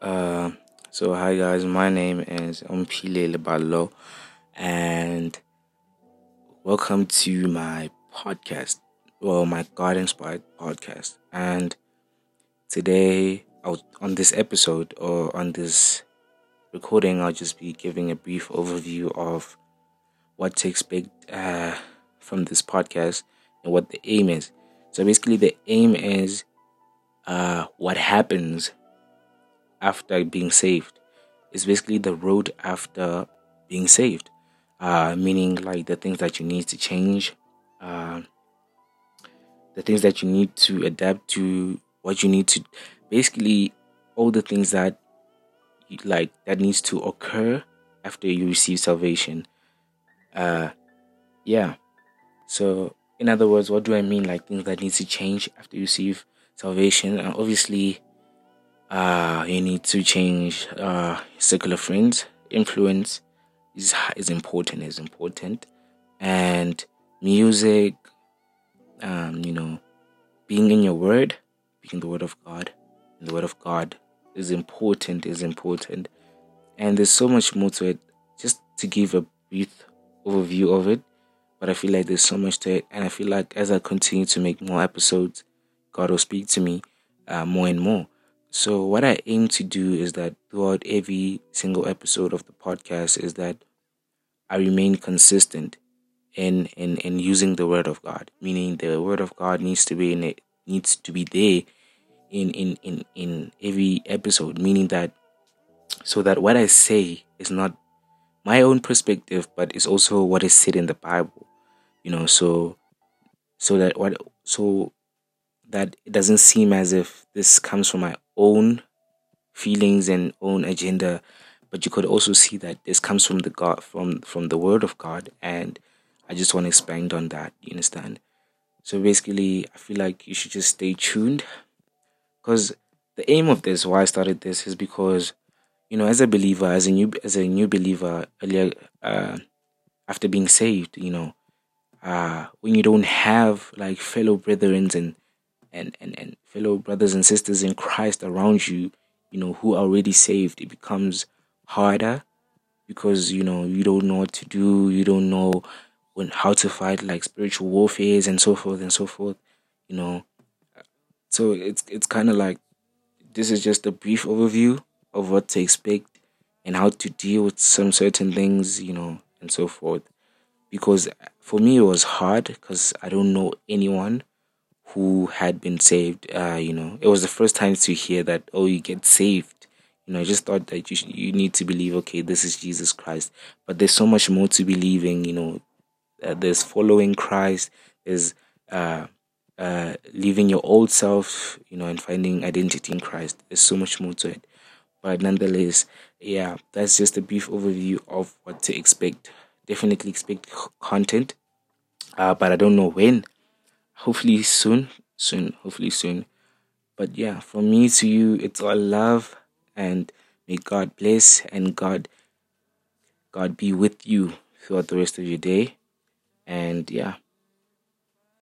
Uh, so hi guys, my name is Ompile Lebalo, and welcome to my podcast. Well, my God inspired podcast. And today, on this episode or on this recording, I'll just be giving a brief overview of what to expect uh, from this podcast and what the aim is. So basically, the aim is uh, what happens after being saved. It's basically the road after being saved, uh, meaning like the things that you need to change, uh, the things that you need to adapt to, what you need to, basically all the things that you, like that needs to occur after you receive salvation. Uh, yeah. So in other words, what do I mean? Like things that need to change after you receive salvation. And obviously, uh, you need to change uh, circle of friends. Influence is is important. Is important, and music. Um, you know, being in your word, being the word of God, the word of God is important. Is important, and there's so much more to it. Just to give a brief overview of it, but I feel like there's so much to it, and I feel like as I continue to make more episodes, God will speak to me uh, more and more. So what I aim to do is that throughout every single episode of the podcast is that I remain consistent in in in using the word of God. Meaning the word of God needs to be in it needs to be there in in in in every episode. Meaning that so that what I say is not my own perspective, but it's also what is said in the Bible. You know, so so that what so that it doesn't seem as if this comes from my own feelings and own agenda, but you could also see that this comes from the God from from the Word of God, and I just want to expand on that. You understand? So basically, I feel like you should just stay tuned, because the aim of this, why I started this, is because you know, as a believer, as a new as a new believer, earlier uh, after being saved, you know, uh, when you don't have like fellow brethren and and, and, and fellow brothers and sisters in Christ around you, you know, who are already saved, it becomes harder because, you know, you don't know what to do, you don't know when how to fight like spiritual warfare and so forth and so forth, you know. So it's it's kinda like this is just a brief overview of what to expect and how to deal with some certain things, you know, and so forth. Because for me it was hard because I don't know anyone who had been saved. Uh, you know, it was the first time to hear that, oh, you get saved. You know, I just thought that you, you need to believe, okay, this is Jesus Christ. But there's so much more to believing, you know, uh, there's following Christ, there's uh, uh, leaving your old self, you know, and finding identity in Christ. There's so much more to it. But nonetheless, yeah, that's just a brief overview of what to expect. Definitely expect content, uh, but I don't know when hopefully soon, soon, hopefully soon. But yeah, from me to you, it's all love and may God bless and God God be with you throughout the rest of your day. And yeah,